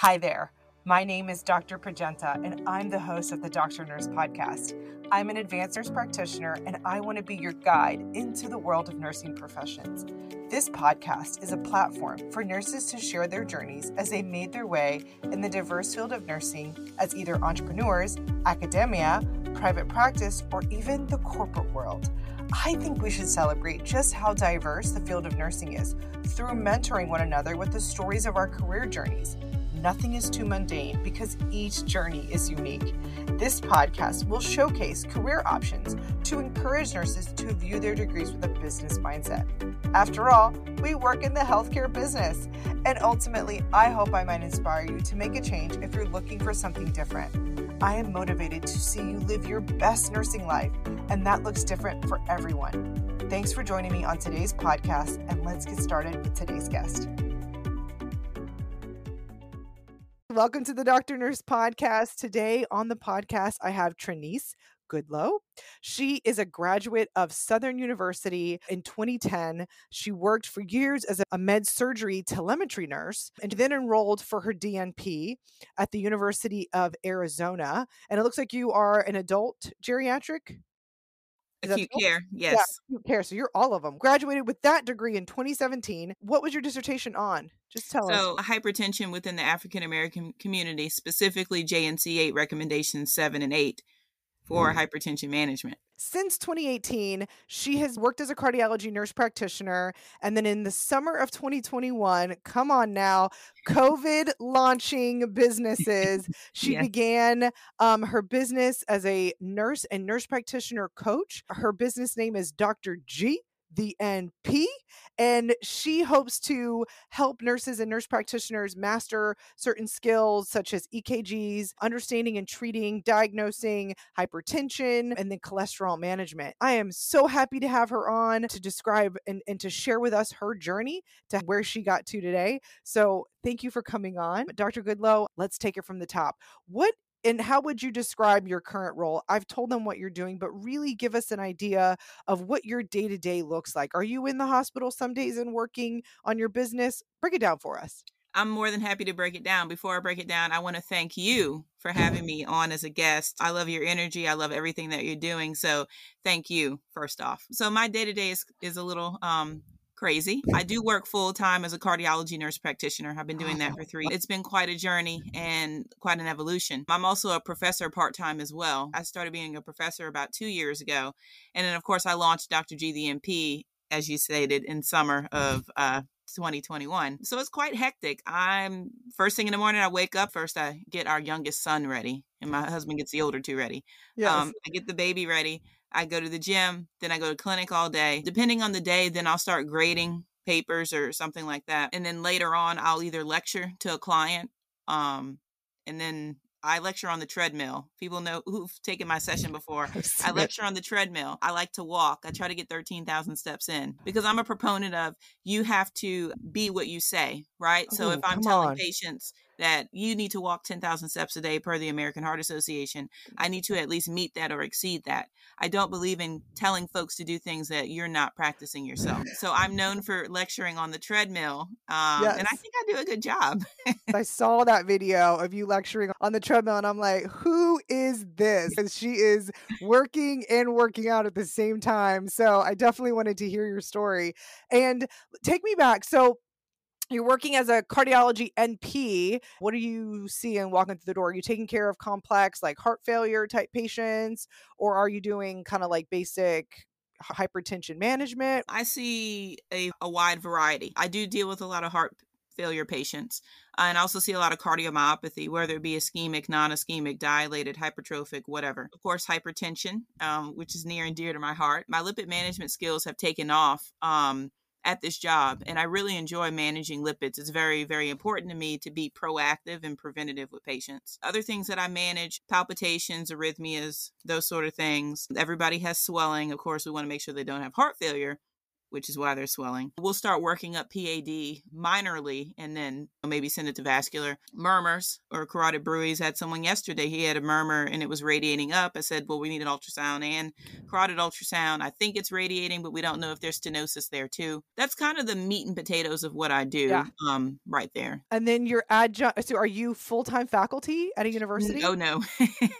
Hi there. My name is Dr. Prajenta, and I'm the host of the Doctor Nurse Podcast. I'm an advanced nurse practitioner, and I want to be your guide into the world of nursing professions. This podcast is a platform for nurses to share their journeys as they made their way in the diverse field of nursing as either entrepreneurs, academia, private practice, or even the corporate world. I think we should celebrate just how diverse the field of nursing is through mentoring one another with the stories of our career journeys nothing is too mundane because each journey is unique. This podcast will showcase career options to encourage nurses to view their degrees with a business mindset. After all, we work in the healthcare business, and ultimately, I hope I might inspire you to make a change if you're looking for something different. I am motivated to see you live your best nursing life, and that looks different for everyone. Thanks for joining me on today's podcast, and let's get started with today's guest. Welcome to the Doctor Nurse Podcast. Today on the podcast, I have Tranise Goodlow. She is a graduate of Southern University in 2010. She worked for years as a med surgery telemetry nurse and then enrolled for her DNP at the University of Arizona. And it looks like you are an adult geriatric acute care yes. yeah, acute care so you're all of them graduated with that degree in 2017 what was your dissertation on? Just tell so, us. So hypertension within the african american community specifically jnc 8 recommendations 7 and 8 for mm. hypertension management since 2018, she has worked as a cardiology nurse practitioner. And then in the summer of 2021, come on now, COVID launching businesses, she yeah. began um, her business as a nurse and nurse practitioner coach. Her business name is Dr. G the NP, and she hopes to help nurses and nurse practitioners master certain skills such as EKGs, understanding and treating, diagnosing hypertension, and then cholesterol management. I am so happy to have her on to describe and, and to share with us her journey to where she got to today. So, thank you for coming on. Dr. Goodlow, let's take it from the top. What and how would you describe your current role? I've told them what you're doing, but really give us an idea of what your day to day looks like. Are you in the hospital some days and working on your business? Break it down for us. I'm more than happy to break it down. Before I break it down, I want to thank you for having me on as a guest. I love your energy. I love everything that you're doing. So thank you, first off. So my day to day is is a little um crazy. I do work full time as a cardiology nurse practitioner. I've been doing that for three. It's been quite a journey and quite an evolution. I'm also a professor part time as well. I started being a professor about two years ago. And then, of course, I launched Dr. G the NP, as you stated, in summer of uh, 2021. So it's quite hectic. I'm first thing in the morning, I wake up. First, I get our youngest son ready, and my husband gets the older two ready. Yes. Um, I get the baby ready. I go to the gym, then I go to clinic all day. Depending on the day, then I'll start grading papers or something like that. And then later on, I'll either lecture to a client, um, and then I lecture on the treadmill. People know who've taken my session before. I lecture on the treadmill. I like to walk. I try to get 13,000 steps in because I'm a proponent of you have to be what you say, right? so if I'm telling on. patients that you need to walk 10,000 steps a day per the American Heart Association, I need to at least meet that or exceed that. I don't believe in telling folks to do things that you're not practicing yourself. So I'm known for lecturing on the treadmill, um, yes. and I think I do a good job. I saw that video of you lecturing on the treadmill, and I'm like, who is this? And she is working and working out at the same time. So I definitely wanted to hear your story and take me back. So you're working as a cardiology NP. What are you seeing walking through the door? Are you taking care of complex, like heart failure type patients, or are you doing kind of like basic hypertension management? I see a, a wide variety. I do deal with a lot of heart failure patients. Uh, and also see a lot of cardiomyopathy, whether it be ischemic, non ischemic, dilated, hypertrophic, whatever. Of course, hypertension, um, which is near and dear to my heart. My lipid management skills have taken off. Um, at this job and I really enjoy managing lipids. It's very, very important to me to be proactive and preventative with patients. Other things that I manage palpitations, arrhythmias, those sort of things. Everybody has swelling. Of course, we want to make sure they don't have heart failure. Which is why they're swelling. We'll start working up PAD minorly and then maybe send it to vascular. Murmurs or carotid bruits. Had someone yesterday, he had a murmur and it was radiating up. I said, well, we need an ultrasound and carotid ultrasound. I think it's radiating, but we don't know if there's stenosis there too. That's kind of the meat and potatoes of what I do yeah. um, right there. And then you're adjunct. So are you full time faculty at a university? Oh, no.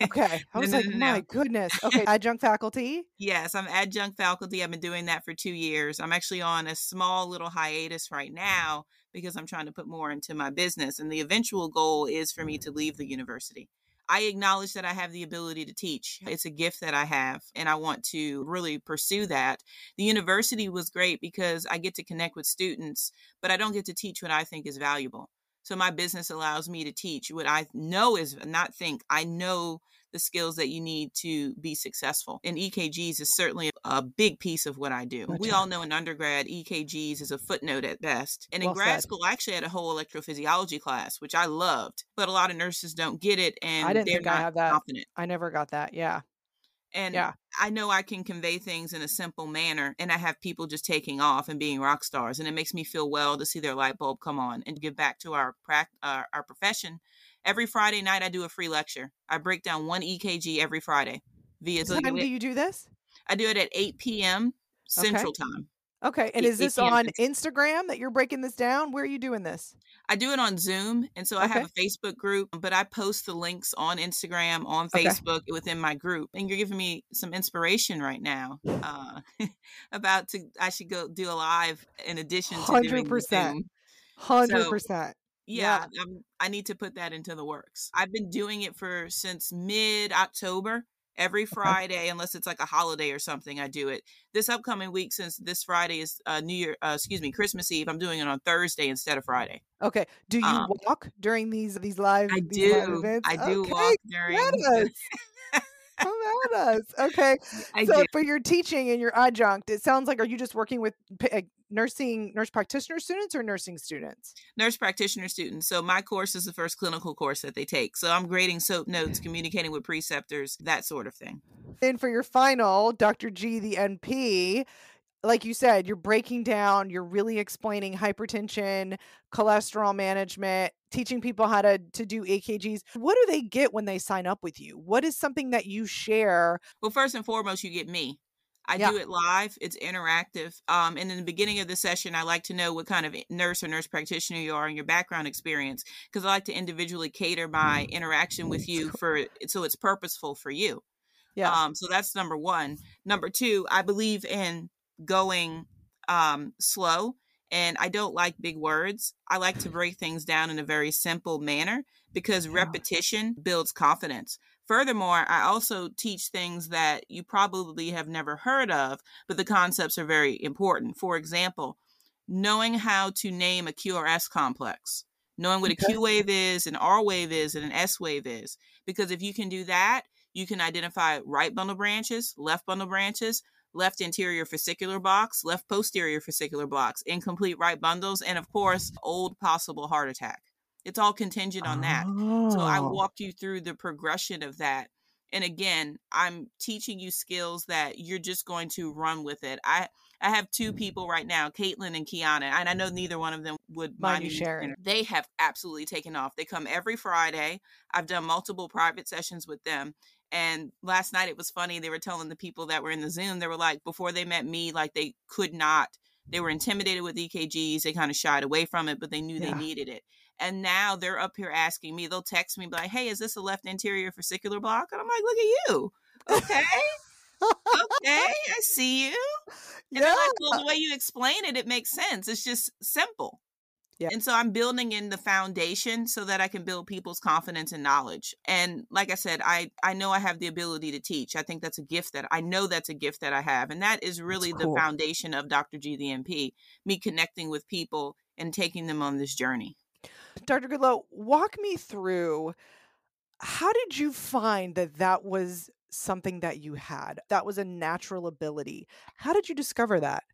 okay. I was no, like, no, no, my goodness. Okay. adjunct faculty? Yes, I'm adjunct faculty. I've been doing that for two years. I'm actually on a small little hiatus right now because I'm trying to put more into my business. And the eventual goal is for me mm-hmm. to leave the university. I acknowledge that I have the ability to teach. It's a gift that I have, and I want to really pursue that. The university was great because I get to connect with students, but I don't get to teach what I think is valuable. So my business allows me to teach what I know is not think, I know the skills that you need to be successful. And EKGs is certainly a big piece of what I do. Gotcha. We all know in undergrad, EKGs is a footnote at best. And well in grad said. school, I actually had a whole electrophysiology class, which I loved, but a lot of nurses don't get it and I didn't they're think not I have that. confident. I never got that. Yeah. And yeah. I know I can convey things in a simple manner, and I have people just taking off and being rock stars, and it makes me feel well to see their light bulb come on and give back to our uh, our profession Every Friday night, I do a free lecture. I break down one EKG every Friday via Zoom. Time do you do this? I do it at 8 p.m. Central okay. Time. Okay. And 8, is this on Instagram that you're breaking this down? Where are you doing this? I do it on Zoom. And so okay. I have a Facebook group, but I post the links on Instagram, on Facebook, okay. within my group. And you're giving me some inspiration right now uh, about to, I should go do a live in addition to 100%. doing Zoom. 100%. So, yeah, yeah. i need to put that into the works. I've been doing it for since mid October. Every Friday, unless it's like a holiday or something, I do it. This upcoming week, since this Friday is uh, New Year, uh, excuse me, Christmas Eve, I'm doing it on Thursday instead of Friday. Okay. Do you um, walk during these these live? I these do. Live? I do okay. walk during. At us. Okay. I so do. for your teaching and your adjunct, it sounds like are you just working with eh, nursing nurse practitioner students or nursing students? Nurse practitioner students. So my course is the first clinical course that they take. So I'm grading SOAP notes, communicating with preceptors, that sort of thing. And for your final, Dr. G, the NP, like you said, you're breaking down, you're really explaining hypertension, cholesterol management, teaching people how to, to do EKGs. What do they get when they sign up with you? What is something that you share? Well, first and foremost, you get me. I yeah. do it live. It's interactive. Um, and in the beginning of the session, I like to know what kind of nurse or nurse practitioner you are and your background experience, because I like to individually cater my interaction with you for so it's purposeful for you. Yeah. Um, so that's number one. Number two, I believe in going um, slow, and I don't like big words. I like to break things down in a very simple manner because yeah. repetition builds confidence. Furthermore, I also teach things that you probably have never heard of, but the concepts are very important. For example, knowing how to name a QRS complex, knowing what a Q wave is, an R wave is, and an S wave is. Because if you can do that, you can identify right bundle branches, left bundle branches, left anterior fascicular blocks, left posterior fascicular blocks, incomplete right bundles, and of course, old possible heart attack. It's all contingent on that. Oh. So I oh. walked you through the progression of that. And again, I'm teaching you skills that you're just going to run with it. I I have two people right now, Caitlin and Kiana, and I know neither one of them would mind, you sharing. They have absolutely taken off. They come every Friday. I've done multiple private sessions with them. And last night it was funny. They were telling the people that were in the Zoom, they were like, before they met me, like they could not, they were intimidated with EKGs. They kind of shied away from it, but they knew yeah. they needed it. And now they're up here asking me, they'll text me, like, hey, is this a left anterior fascicular block? And I'm like, look at you. Okay. okay, I see you. And yeah. like, well, the way you explain it, it makes sense. It's just simple. Yeah. And so I'm building in the foundation so that I can build people's confidence and knowledge. And like I said, I I know I have the ability to teach. I think that's a gift that I know that's a gift that I have. And that is really cool. the foundation of Dr. G the NP, me connecting with people and taking them on this journey. Dr. Goodlow, walk me through how did you find that that was something that you had? That was a natural ability. How did you discover that?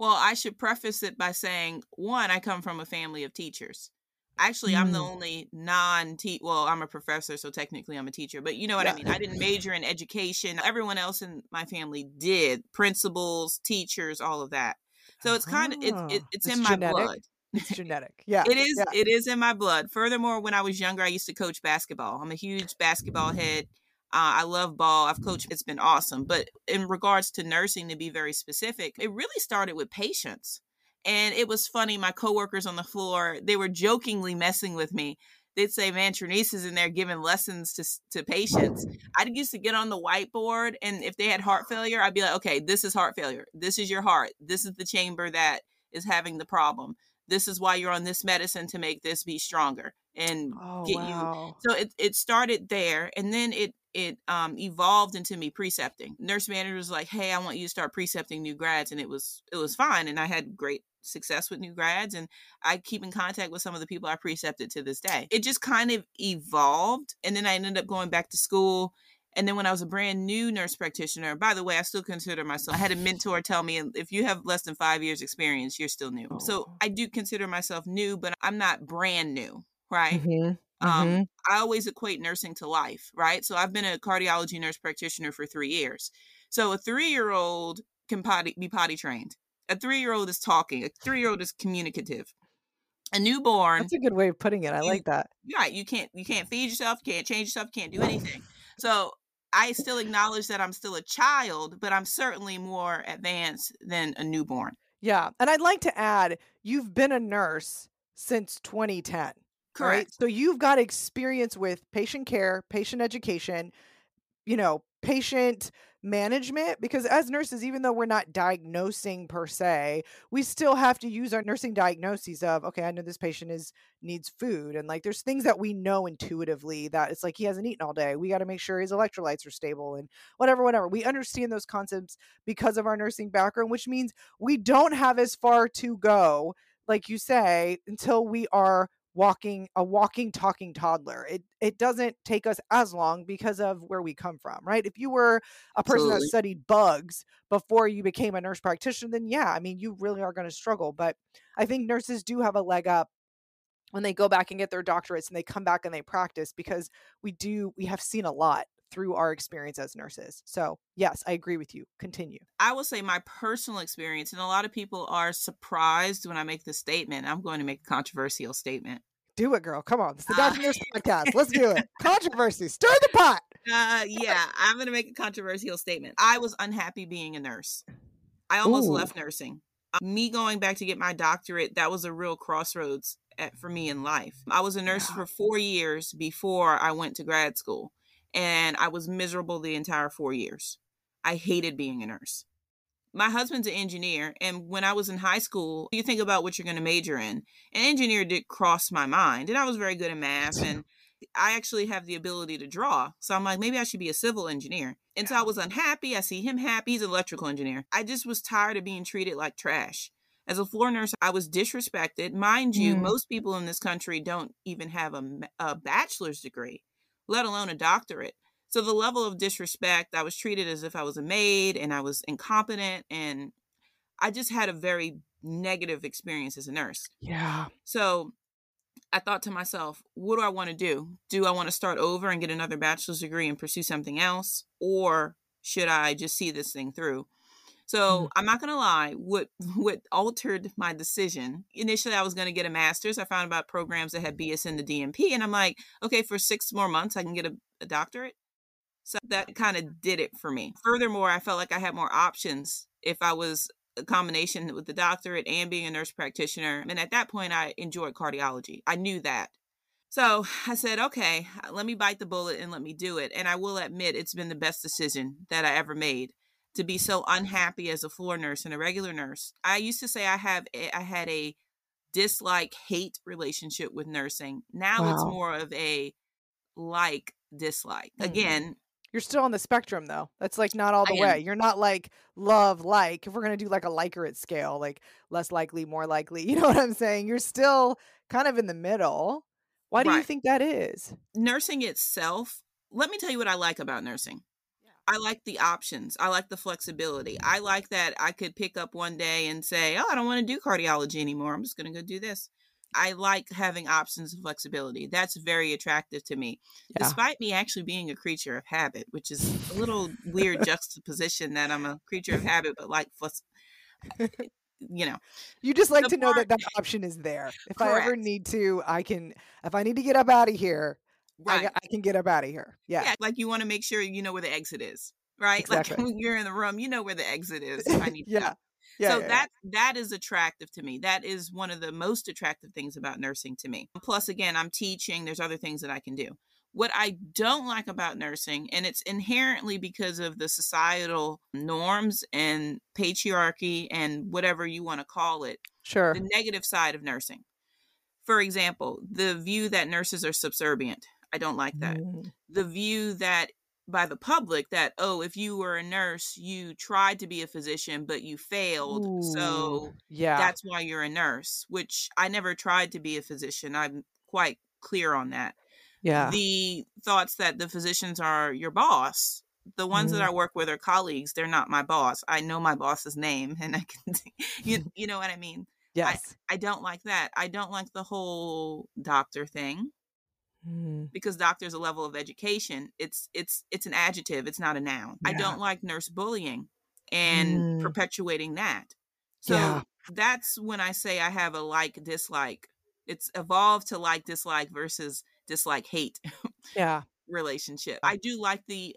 Well, I should preface it by saying one, I come from a family of teachers. Actually, I'm the mm. only non teach well, I'm a professor, so technically I'm a teacher, but you know what yeah. I mean. I didn't major in education. Everyone else in my family did, principals, teachers, all of that. So it's kind of it, Ah, it, it's, it's in my genetic? blood. It's genetic. Yeah. It is yeah. it is in my blood. Furthermore, when I was younger, I used to coach basketball. I'm a huge basketball head. Uh, I love ball. I've coached. It's been awesome. But in regards to nursing, to be very specific, it really started with patience. And it was funny. My coworkers on the floor, they were jokingly messing with me. They'd say, "Man, Tranise is in there giving lessons to to patients." I used to get on the whiteboard, and if they had heart failure, I'd be like, "Okay, this is heart failure. This is your heart. This is the chamber that is having the problem. This is why you're on this medicine to make this be stronger and Oh get you so it, it started there and then it it um evolved into me precepting nurse manager was like hey i want you to start precepting new grads and it was it was fine and i had great success with new grads and i keep in contact with some of the people i precepted to this day it just kind of evolved and then i ended up going back to school and then when I was a brand new nurse practitioner, by the way, I still consider myself, I had a mentor tell me if you have less than five years experience, you're still new. So Oh. I do consider myself new, but I'm not brand new, right? Mhm, Um, mhm. I always equate nursing to life, right? So I've been a cardiology nurse practitioner for three years. So a three year old can potty, be potty trained. A three year old is talking. A three year old is communicative. A newborn, That's a good way of putting it. I you- like that. right? You can't you can't feed yourself, can't change yourself, can't do anything. So I still acknowledge that I'm still a child, but I'm certainly more advanced than a newborn. Yeah. And I'd like to add, you've been a nurse since 2010. Right? So you've got experience with patient care, patient education, you know, patient management. Because as nurses, even though we're not diagnosing per se, we still have to use our nursing diagnoses of, okay, I know this patient is needs food. And like there's things that we know intuitively that it's like he hasn't eaten all day. We got to make sure his electrolytes are stable and whatever, whatever. We understand those concepts because of our nursing background, which means we don't have as far to go, like you say, until we are walking a walking talking toddler. It it doesn't take us as long because of where we come from right? If you were a person that studied bugs before you became a nurse practitioner then yeah i mean you really are going to struggle but i think nurses do have a leg up when they go back and get their doctorates and they come back and they practice because we do we have seen a lot through our experience as nurses so yes i agree with you continue I will say my personal experience, and a lot of people are surprised when I make this statement. I'm going to make a controversial statement. do it girl come on it's the Uh, doctor nurse podcast let's do it controversy stir the pot Uh, yeah, I'm going to make a controversial statement. I was unhappy being a nurse. I almost Ooh. left nursing. Uh, me going back to get my doctorate, that was a real crossroads at, for me in life. I was a nurse Yeah. for four years before I went to grad school, and I was miserable the entire four years. I hated being a nurse. My husband's an engineer, and when I was in high school, you think about what you're going to major in. An engineer did cross my mind, and I was very good at math, and I actually have the ability to draw. So I'm like, maybe I should be a civil engineer. And so I was unhappy. I see him happy. He's an electrical engineer. I just was tired of being treated like trash. As a floor nurse, I was disrespected. Mind you, Mm. most people in this country don't even have a, a bachelor's degree, let alone a doctorate. So the level of disrespect, I was treated as if I was a maid and I was incompetent. And I just had a very negative experience as a nurse. yeah So I thought to myself, what do I want to do? Do I want to start over and get another bachelor's degree and pursue something else? Or should I just see this thing through? So Mhm. I'm not gonna lie, what what altered my decision. Initially I was gonna get a master's. I found about programs that had BSN the DNP, and I'm like, okay, for six more months I can get a, a doctorate. So that kind of did it for me. Furthermore, I felt like I had more options if I was a combination with the doctorate and being a nurse practitioner. And at that point, I enjoyed cardiology. I knew that. So I said, okay, let me bite the bullet and let me do it. And I will admit it's been the best decision that I ever made to be so unhappy as a floor nurse and a regular nurse. I used to say I have a, I had a dislike hate relationship with nursing. Now it's more of a like dislike. Mhm. Again, You're still on the spectrum though. That's like not all the way. You're not like love like if we're going to do like a Likert scale, like less likely, more likely. You know what I'm saying? You're still kind of in the middle. Why do you think that is? nursing itself, let me tell you what I like about nursing. I like the options. I like the flexibility. I like that I could pick up one day and say, "Oh, I don't want to do cardiology anymore. I'm just going to go do this." I like having options and flexibility. That's very attractive to me. Yeah. Despite me actually being a creature of habit, which is a little weird juxtaposition that I'm a creature of habit but like you know. You just like to know that that option is there. If I ever need to, I can. If I need to get up out of here, Right. g- I can get up out of here. Yeah. yeah. Like you want to make sure you know where the exit is. Right. Like Exactly. when you're in the room, you know where the exit is. if I need to yeah. Yeah. so yeah, yeah. that that is attractive to me. That is one of the most attractive things about nursing to me. Plus, again, I'm teaching. There's other things that I can do. What I don't like about nursing, and it's inherently because of the societal norms and patriarchy and whatever you want to call it, sure. the negative side of nursing. For example, the view that nurses are subservient. I don't like that Mm, the view that by the public that oh if you were a nurse you tried to be a physician but you failed so yeah. that's why you're a nurse which i never tried to be a physician i'm quite clear on that yeah. the thoughts that the physicians are your boss the ones that Mm. i work with are colleagues they're not my boss i know my boss's name and i can you, you know what i mean yes. i don't like that i don't like the whole doctor thing Mm, because doctor is a level of education it's it's it's an adjective it's not a noun. I don't like nurse bullying and Mm. perpetuating that. So Yeah. that's when i say i have a like dislike. It's evolved to like dislike versus dislike hate yeah. relationship. I do like the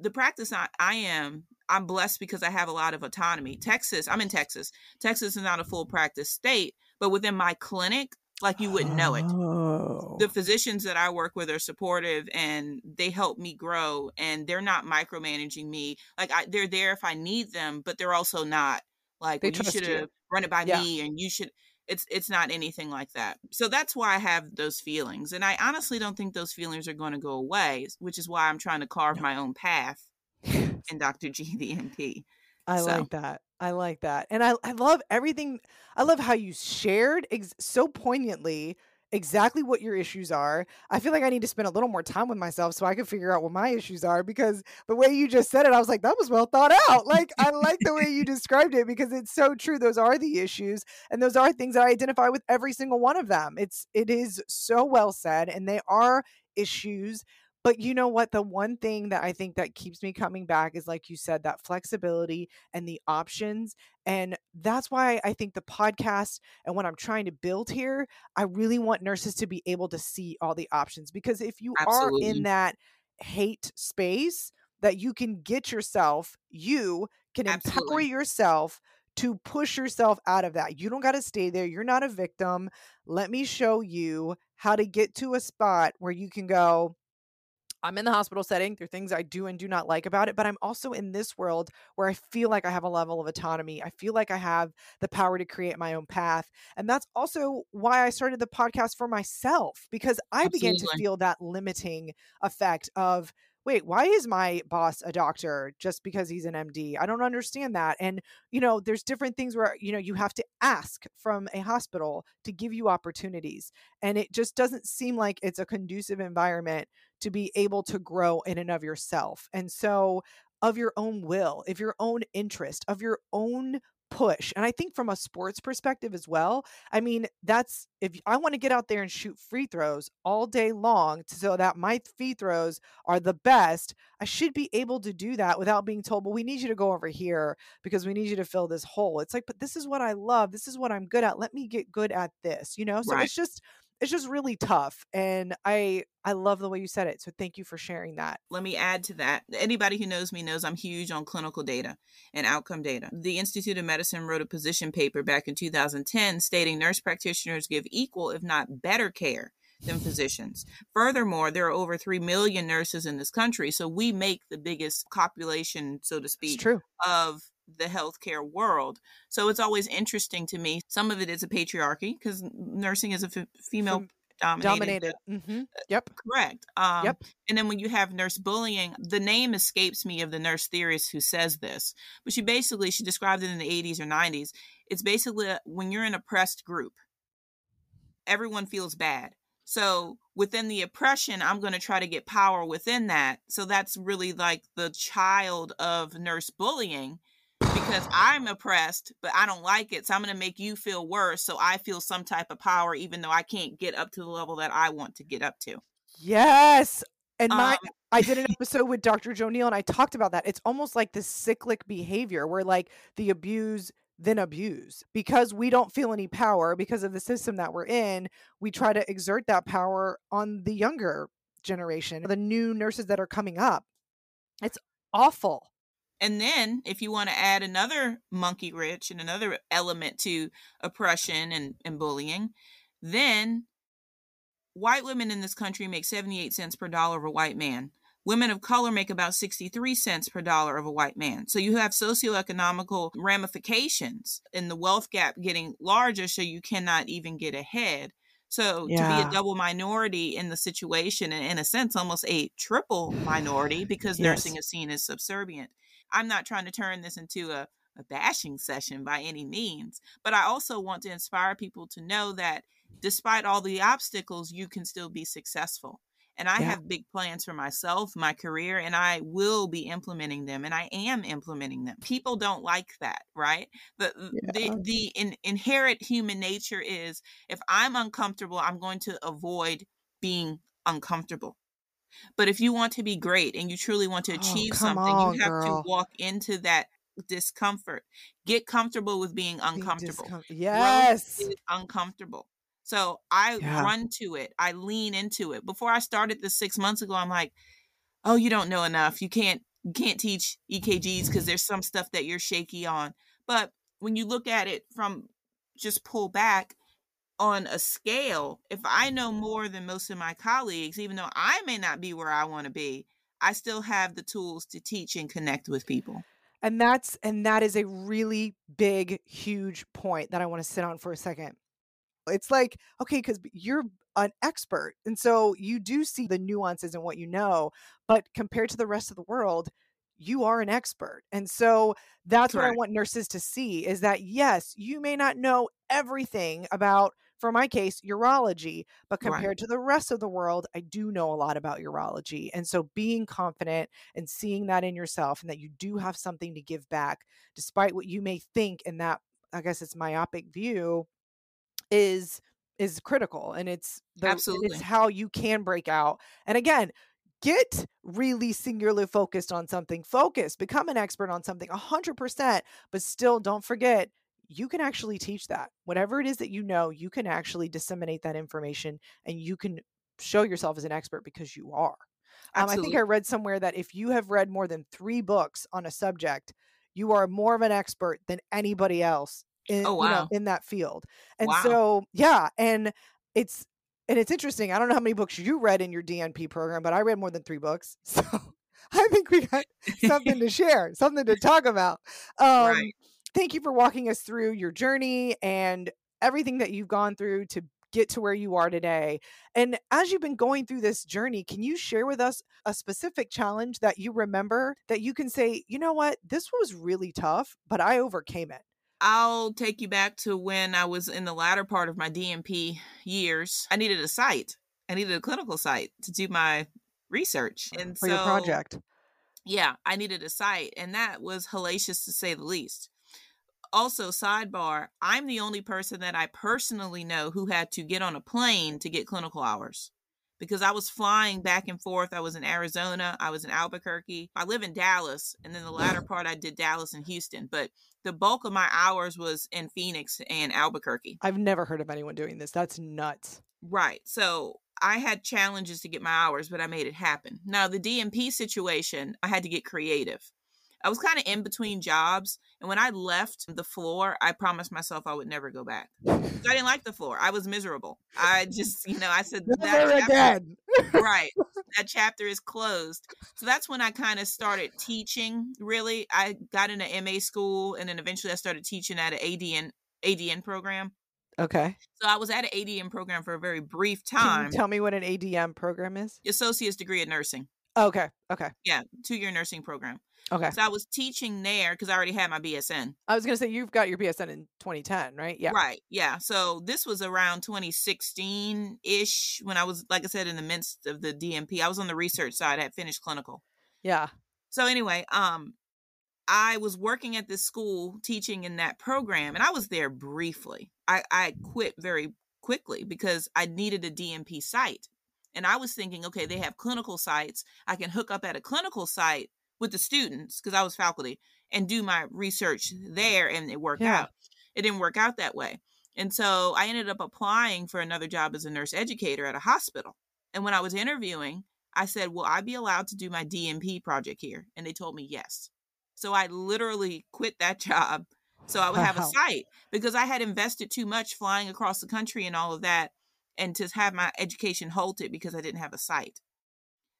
the practice I, I am i'm blessed because i have a lot of autonomy. Texas i'm in texas. Texas is not a full practice state but within my clinic like you wouldn't know it Oh. the physicians that I work with are supportive and they help me grow and they're not micromanaging me. Like I, they're there if I need them, but they're also not like well, you should have run it by Yeah. me and you should it's it's not anything like that. So that's why I have those feelings. And I honestly don't think those feelings are going to go away, which is why I'm trying to carve my own path in Dr. G the NP. I So- like that. I like that. And I, I love everything. I love how you shared ex- so poignantly exactly what your issues are. I feel like I need to spend a little more time with myself so I can figure out what my issues are because the way you just said it, I was like, that was well thought out. Like, I like the way you described it because it's so true. Those are the issues and those are things that I identify with every single one of them. It's, it is so well said and they are issues but you know what? The one thing that I think that keeps me coming back is, like you said, that flexibility and the options. And that's why I think the podcast and what I'm trying to build here, I really want nurses to be able to see all the options. Because if you are in that hate space, that you can get yourself, you can empower Absolutely. yourself to push yourself out of that. You don't got to stay there. You're not a victim. Let me show you how to get to a spot where you can go, I'm in the hospital setting. There are things I do and do not like about it, but I'm also in this world where I feel like I have a level of autonomy. I feel like I have the power to create my own path. And that's also why I started the podcast for myself because I began to feel that limiting effect of, wait, why is my boss a doctor just because he's an MD? I don't understand that. And, you know, there's different things where, you know, you have to ask from a hospital to give you opportunities. And it just doesn't seem like it's a conducive environment to be able to grow in and of yourself. And so, of your own will, of your own interest, of your own push. And I think from a sports perspective as well, I mean, that's if I want to get out there and shoot free throws all day long so that my free throws are the best, I should be able to do that without being told, well, we need you to go over here because we need you to fill this hole. It's like, but this is what I love. This is what I'm good at. Let me get good at this, you know? So Right. it's just, it's just really tough and i i love the way you said it so thank you for sharing that let me add to that. Anybody who knows me knows I'm huge on clinical data and outcome data. The Institute of Medicine wrote a position paper back in 2010 stating nurse practitioners give equal, if not better, care than physicians. Furthermore, there are over 3 million nurses in this country, so we make the biggest population, so to speak, true of the healthcare world. So it's always interesting to me. Some of it is a patriarchy because nursing is a f- female Fem- dominated dominated hmm yep Correct. Um, Yep. And then when you have nurse bullying, the name escapes me of the nurse theorist who says this, but she basically she described it in the 80s or 90s. It's basically when you're in an oppressed group, everyone feels bad. So within the oppression, I'm going to try to get power within that. So that's really like the child of nurse bullying because I'm oppressed, but I don't like it. So I'm going to make you feel worse. So I feel some type of power, even though I can't get up to the level that I want to get up to. yes and my Um, i did an episode with dr joe neal and i talked about that it's almost like this cyclic behavior where like the abuse then abuse because we don't feel any power because of the system that we're in we try to exert that power on the younger generation the new nurses that are coming up it's awful and then if you want to add another monkey wrench and another element to oppression and, and bullying then white women in this country make 78 cents per dollar of a white man Women of color make about 63 cents per dollar of a white man. So you have socioeconomical ramifications and the wealth gap getting larger, so you cannot even get ahead. So yeah. to be a double minority in the situation, and in a sense, almost a triple minority because yes. nursing is seen as subservient. I'm not trying to turn this into a, a bashing session by any means, but I also want to inspire people to know that despite all the obstacles, you can still be successful and I yeah. have big plans for myself, my career, and I will be implementing them and I am implementing them. People don't like that, right? The yeah. the the in, inherent human nature is if I'm uncomfortable, I'm going to avoid being uncomfortable. But if you want to be great and you truly want to oh, achieve oh, something, on, you have girl. to walk into that discomfort. Get comfortable with being uncomfortable. Discom- yes. uncomfortable. So I yeah. run to it. I lean into it. Before I started this six months ago, I'm like, oh, you don't know enough. You can't you can't teach EKGs because there's some stuff that you're shaky on. But when you look at it from just pull back on a scale, if I know mm-hmm. more than most of my colleagues, even though I may not be where I want to be, I still have the tools to teach and connect with people. And that's and that is a really big, huge point that I want to sit on for a second it's like, okay, because you're an expert. And so you do see the nuances in what you know, but compared to the rest of the world, you are an expert. And so that's Correct. what I want nurses to see is that yes, you may not know everything about for my case urology, but compared right. to the rest of the world, I do know a lot about urology. And so being confident and seeing that in yourself and that you do have something to give back despite what you may think in that I guess it's myopic view is is critical and it's the, absolutely it's how you can break out and again get really singularly focused on something focus become an expert on something 100% but still don't forget you can actually teach that whatever it is that you know you can actually disseminate that information and you can show yourself as an expert because you are um, i think i read somewhere that if you have read more than three books on a subject you are more of an expert than anybody else in, oh, wow. you know, in that field. And wow. so, yeah, and it's and it's interesting. I don't know how many books you read in your DNP program, but I read more than three books. So I think we got something to share, something to talk about. Um, right. Thank you for walking us through your journey and everything that you've gone through to get to where you are today. And as you've been going through this journey, can you share with us a specific challenge that you remember that you can say, you know what, this was really tough, but I overcame it? I'll take you back to when I was in the latter part of my DNP years. I needed a site. I needed a clinical site to do my research. And for so, your project. Yeah, I needed a site, and that was hellacious to say the least. Also, sidebar, I'm the only person that I personally know who had to get on a plane to get clinical hours because I was flying back and forth. I was in Arizona, I was in Albuquerque. I live in Dallas, and then the latter part I did Dallas and Houston, but the bulk of my hours was in Phoenix and Albuquerque. I've never heard of anyone doing this. That's nuts. Right. So I had challenges to get my hours, but I made it happen. Now, the DNP situation, I had to get creative. I was kind of in between jobs. And when I left the floor, I promised myself I would never go back. I didn't like the floor. I was miserable. I just, you know, I said, never again. right. That chapter is closed. So that's when I kind of started teaching, really. I got into MA school and then eventually I started teaching at an ADN ADN program. Okay. So I was at an ADN program for a very brief time. tell me what an ADN program is? Associate's degree in nursing. Okay. Okay. Yeah, two year nursing program. Okay. So I was teaching there because I already had my BSN. I was going to say you've got your BSN in 2010, right? Yeah. Right. Yeah. So this was around 2016 ish when I was, like I said, in the midst of the DNP. I was on the research side. I had finished clinical. Yeah. So anyway, um, I was working at this school teaching in that program, and I was there briefly. I, I quit very quickly because I needed a DNP site. And I was thinking, okay, they have clinical sites. I can hook up at a clinical site with the students because I was faculty and do my research there and it worked Yeah. out. It didn't work out that way. And so I ended up applying for another job as a nurse educator at a hospital. And when I was interviewing, I said, Will I be allowed to do my DNP project here? And they told me yes. So I literally quit that job so I would have a Wow. site because I had invested too much flying across the country and all of that and to have my education halted because I didn't have a site.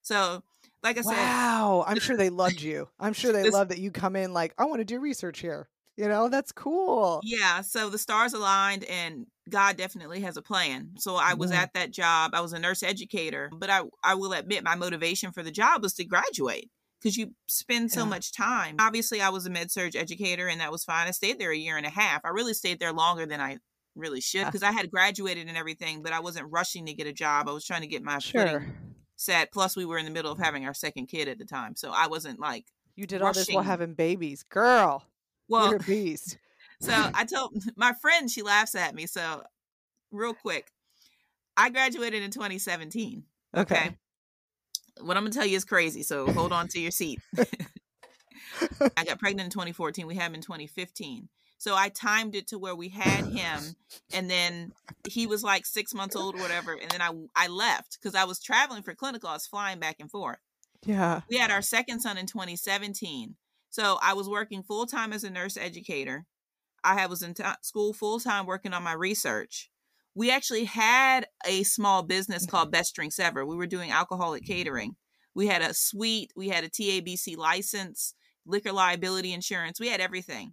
So, like I said, Wow. I'm sure they loved you. I'm sure they love that you come in like, I want to do research here. You know, that's cool. Yeah, so the stars aligned and God definitely has a plan. So I was Yeah. at that job. I was a nurse educator, but I I will admit my motivation for the job was to graduate because you spend so Yeah. much time. Obviously, I was a med surge educator and that was fine. I stayed there a year and a half. I really stayed there longer than I really should because I had graduated and everything, but I wasn't rushing to get a job. I was trying to get my Sure. footing set. Plus, we were in the middle of having our second kid at the time, so I wasn't like, You did all this while having babies. Girl, well, you're a beast. So I told my friend, she laughs at me. So, real quick, I graduated in 2017. Okay. Okay. What I'm going to tell you is crazy. So, hold on to your seat. I got pregnant in 2014. We had him in 2015. So, I timed it to where we had him, and then he was like six months old or whatever. And then I, I left because I was traveling for clinical. I was flying back and forth Yeah. we had our second son in 2017 so i was working full-time as a nurse educator i was in t- school full-time working on my research we actually had a small business called mm-hmm. best drinks ever we were doing alcoholic mm-hmm. catering we had a suite we had a tabc license liquor liability insurance we had everything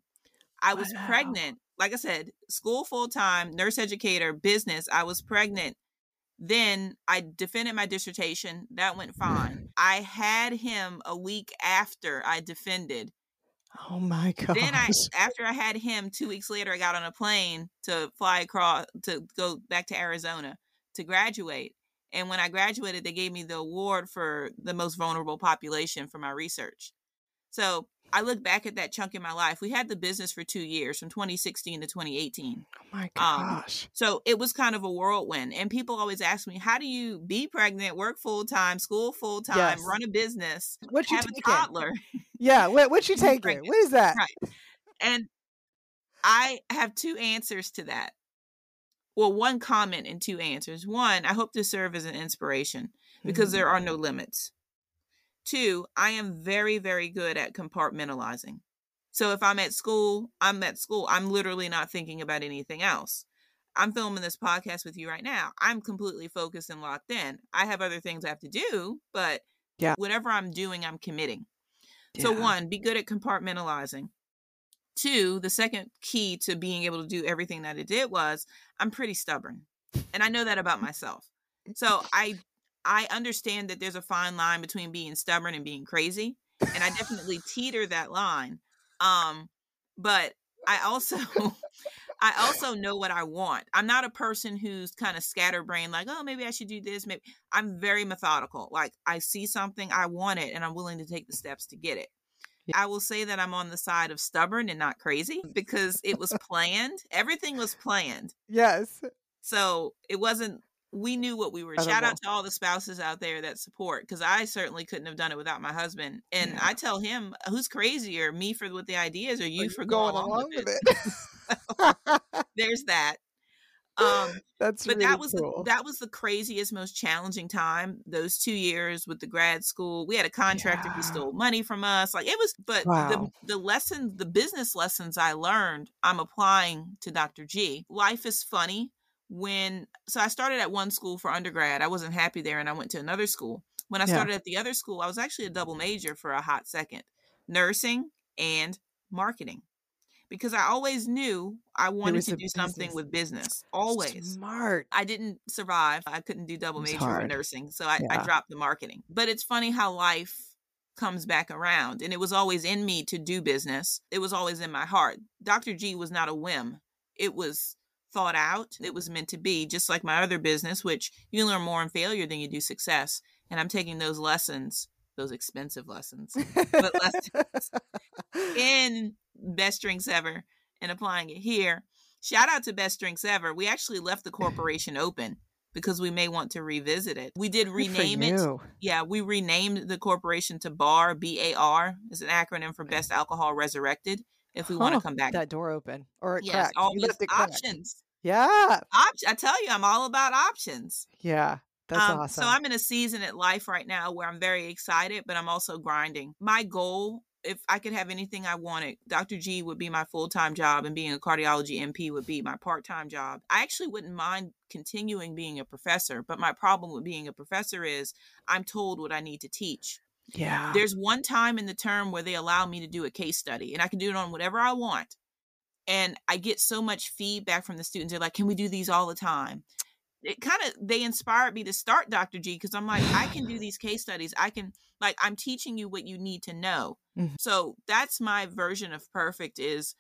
i was Wow. pregnant like i said school full-time nurse educator business i was pregnant then I defended my dissertation. That went fine. I had him a week after I defended. Oh my god! Then I after I had him 2 weeks later I got on a plane to fly across to go back to Arizona to graduate. And when I graduated they gave me the award for the most vulnerable population for my research. So I look back at that chunk in my life. We had the business for 2 years from 2016 to 2018. oh my um, gosh. So it was kind of a whirlwind. And people always ask me, how do you be pregnant, work full time, school full time, Yes. run a business, what you have a taking? toddler? Yeah. What, what you taking? What is that? Right. And I have two answers to that. Well, one comment and two answers. One, I hope to serve as an inspiration because Mhm. there are no limits. Two, I am very, very good at compartmentalizing. So if I'm at school, I'm at school. I'm literally not thinking about anything else. I'm filming this podcast with you right now. I'm completely focused and locked in. I have other things I have to do, but Yeah. whatever I'm doing, I'm committing. So, one, be good at compartmentalizing. Two, the second key to being able to do everything that I did was I'm pretty stubborn. And I know that about myself. So I I understand that there's a fine line between being stubborn and being crazy. And I definitely teeter that line. Um, but I also I also know what I want. I'm not a person who's kind of scatterbrained, like, oh, maybe I should do this. Maybe I'm very methodical. Like I see something, I want it, and I'm willing to take the steps to get it. I will say that I'm on the side of stubborn and not crazy because it was planned. Everything was planned. Yes. So it wasn't we knew what we were. Shout out to all the spouses out there that support because I certainly couldn't have done it without my husband. And Yeah. I tell him, who's crazier, me for with the ideas or you for going, along, with it? it. There's that. Um, That's but really that was cool. the, that was the craziest, most challenging time. Those two years with the grad school, we had a contractor who stole money from us. Like it was, but Wow. the the lessons, the business lessons I learned, I'm applying to Dr. G. Life is funny. When so I started at one school for undergrad, I wasn't happy there, and I went to another school. When I Yeah. started at the other school, I was actually a double major for a hot second, nursing and marketing, because I always knew I wanted to do something with business. Always. Smart. I didn't survive. I couldn't do double major for nursing, so I, Yeah. I dropped the marketing. But it's funny how life comes back around, and it was always in me to do business. It was always in my heart. Dr. G was not a whim. It was thought out. It was meant to be, just like my other business, which you learn more in failure than you do success. And I'm taking those lessons, those expensive lessons, but lessons in Best Drinks Ever and applying it here. Shout out to Best Drinks Ever. We actually left the corporation open because we may want to revisit it. We did rename it. Yeah, we renamed the corporation to BAR, B A R, is an acronym for Best Alcohol Resurrected. If we want to come back, that door open or it yes, cracked. You always left it options. Yeah, Op- I tell you, I'm all about options. yeah, that's Um, awesome. So I'm in a season at life right now where I'm very excited, but I'm also grinding. My goal, if I could have anything I wanted, Dr. G would be my full time job, and being a cardiology NP would be my part time job. I actually wouldn't mind continuing being a professor, but my problem with being a professor is I'm told what I need to teach. Yeah, There's one time in the term where they allow me to do a case study, and I can do it on whatever I want. And I get so much feedback from the students. They're like, "Can we do these all the time?" It kind of they inspired me to start Dr. G because I'm like, I can do these case studies. I can like I'm teaching you what you need to know. Mhm. So that's my version of perfect is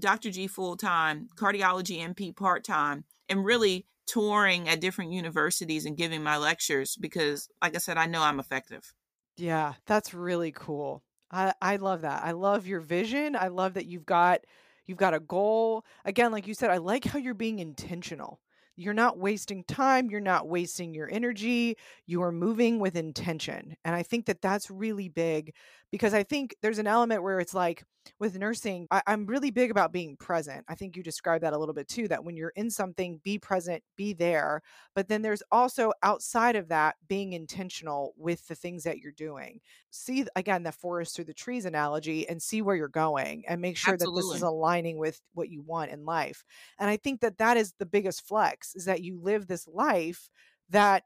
Dr. G full time, cardiology NP part time, and really touring at different universities and giving my lectures because, like I said, I know I'm effective. Yeah, that's really cool. I I love that. I love your vision. I love that you've got you've got a goal. Again, like you said, I like how you're being intentional. You're not wasting time, you're not wasting your energy. You are moving with intention. And I think that that's really big because I think there's an element where it's like with nursing, I, I'm really big about being present. I think you described that a little bit too, that when you're in something, be present, be there. But then there's also outside of that, being intentional with the things that you're doing. See, again, the forest through the trees analogy and see where you're going and make sure that this is aligning with what you want in life. And I think that that is the biggest flex is that you live this life that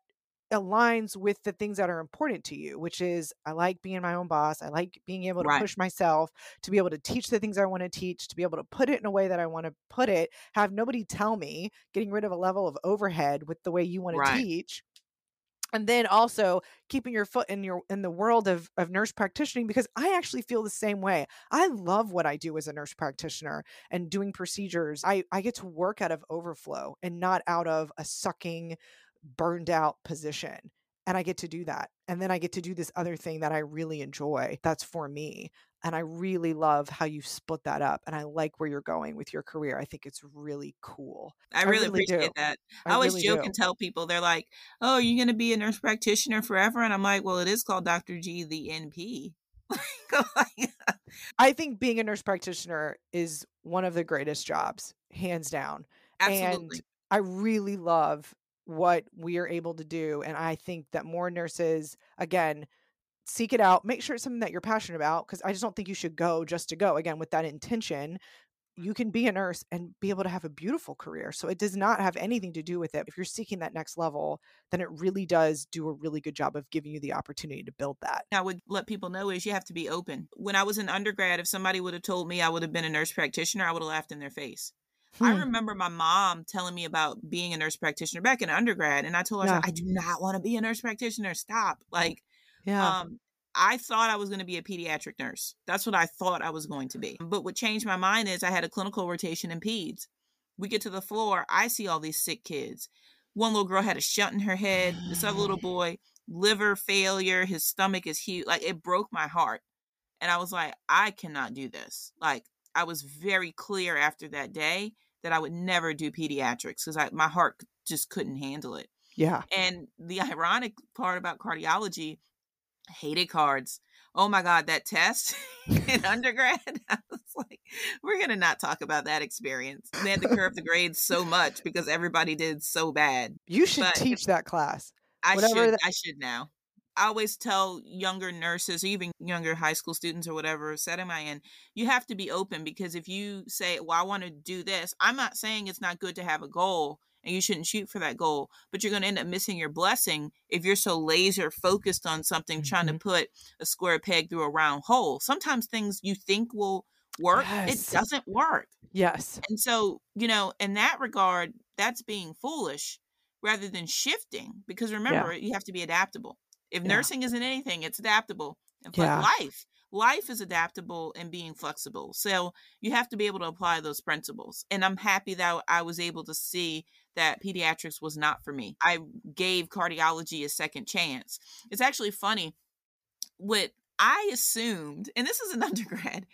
aligns with the things that are important to you, which is I like being my own boss. I like being able to Right. push myself, to be able to teach the things I want to teach, to be able to put it in a way that I want to put it, have nobody tell me, getting rid of a level of overhead with the way you want to teach. And then also keeping your foot in your in the world of, of nurse practicing because I actually feel the same way. I love what I do as a nurse practitioner and doing procedures. I, I get to work out of overflow and not out of a sucking, burned out position. And I get to do that. And then I get to do this other thing that I really enjoy. That's for me. And I really love how you split that up. And I like where you're going with your career. I think it's really cool. I I really, really appreciate do. that. I I, always really joke do. and tell people they're like, "Oh, you're going to be a nurse practitioner forever," and I'm like, "Well, it is called Dr. G, the NP." I think being a nurse practitioner is one of the greatest jobs, hands down. Absolutely. And I really love what we are able to do. And I think that more nurses, again, seek it out, make sure it's something that you're passionate about, because I just don't think you should go just to go. Again, with that intention, you can be a nurse and be able to have a beautiful career. So it does not have anything to do with it. If you're seeking that next level, then it really does do a really good job of giving you the opportunity to build that. I would let people know is you have to be open. When I was an undergrad, if somebody would have told me I would have been a nurse practitioner, I would have laughed in their face. I Hmm. remember my mom telling me about being a nurse practitioner back in undergrad, and I told her, I, Yeah. I do not want to be a nurse practitioner. Stop. Like, Yeah. um, I thought I was going to be a pediatric nurse. That's what I thought I was going to be. But what changed my mind is I had a clinical rotation in peds. We get to the floor, I see all these sick kids. One little girl had a shunt in her head. This other little boy, liver failure. His stomach is huge. Like it broke my heart. And I was like, I cannot do this. Like I was very clear after that day that I would never do pediatrics because I my heart just couldn't handle it. yeah. And the ironic part about cardiology, I hated cards. Oh my God, that test in undergrad. I was like, we're going to not talk about that experience. They had to curve the grades so much because everybody did so bad. You should But teach that class. I Whatever should, that- I should now. I always tell younger nurses, or even younger high school students or whatever setting I in, you have to be open because if you say, Well, I want to do this, I'm not saying it's not good to have a goal and you shouldn't shoot for that goal, but you're going to end up missing your blessing if you're so laser focused on something, trying to Mhm. put a square peg through a round hole. Sometimes things you think will work, Yes. it doesn't work. Yes. And so, you know, in that regard, that's being foolish rather than shifting because remember, you have to be adaptable. If Yeah. nursing isn't anything, it's adaptable. And Yeah. life, life is adaptable and being flexible. So you have to be able to apply those principles. And I'm happy that I was able to see that pediatrics was not for me. I gave cardiology a second chance. It's actually funny. What I assumed, and this is an undergrad,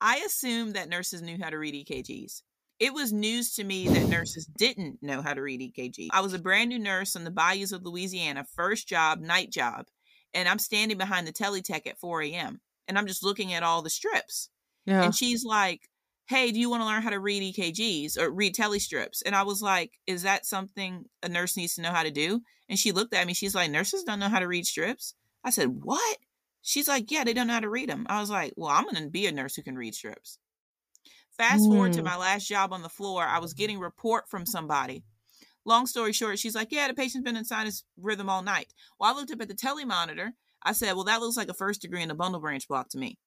I assumed that nurses knew how to read EKGs. It was news to me that nurses didn't know how to read EKG. I was a brand new nurse on the bayous of Louisiana, first job, night job, and I'm standing behind the teletech at 4 a.m. and I'm just looking at all the strips. Yeah. And she's like, Hey, do you want to learn how to read EKGs or read telestrips? And I was like, Is that something a nurse needs to know how to do? And she looked at me, she's like, Nurses don't know how to read strips. I said, What? She's like, Yeah, they don't know how to read them. I was like, Well, I'm going to be a nurse who can read strips. Fast forward to Mm. my last job on the floor, I was getting report from somebody. Long story short, she's like, Yeah, the patient's been in sinus rhythm all night. Well, I looked up at the telemonitor. I said, Well, that looks like a first degree in a bundle branch block to me.